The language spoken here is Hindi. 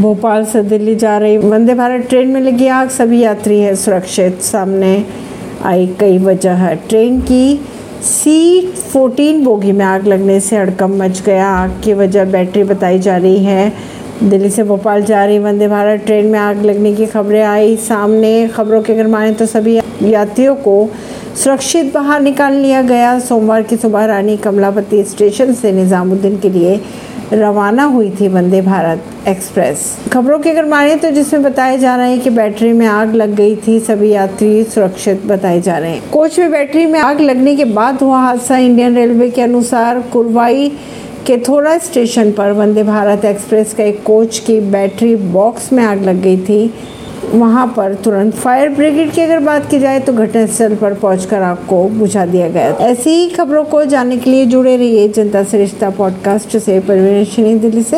भोपाल से दिल्ली जा रही। वंदे भारत ट्रेन में लगी आग। सभी यात्री हैं सुरक्षित। सामने आई कई वजह है। ट्रेन की सी फोर्टीन बोगी में आग लगने से हड़कम मच गया। आग की वजह बैटरी बताई जा रही है। दिल्ली से भोपाल जा रही वंदे भारत ट्रेन में आग लगने की खबरें आई। सामने खबरों के अगर माने तो सभी यात्रियों को सुरक्षित बाहर निकाल लिया गया। सोमवार की सुबह रानी कमलापति स्टेशन से निज़ामुद्दीन के लिए रवाना हुई थी वंदे भारत एक्सप्रेस। खबरों के अगर माने तो जिसमें बताया जा रहा है कि बैटरी में आग लग गई थी, सभी यात्री सुरक्षित बताए जा रहे हैं। कोच में बैटरी में आग लगने के बाद हुआ हादसा। इंडियन रेलवे के अनुसार कुरवाई के थोड़ा स्टेशन पर वंदे भारत एक्सप्रेस का एक कोच की बैटरी बॉक्स में आग लग गई थी। वहाँ पर तुरंत फायर ब्रिगेड की अगर बात की जाए तो घटनास्थल पर पहुंचकर आग को बुझा दिया गया। ऐसी ही खबरों को जानने के लिए जुड़े रहिए जनता से रिश्ता पॉडकास्ट से परवीन दिल्ली से।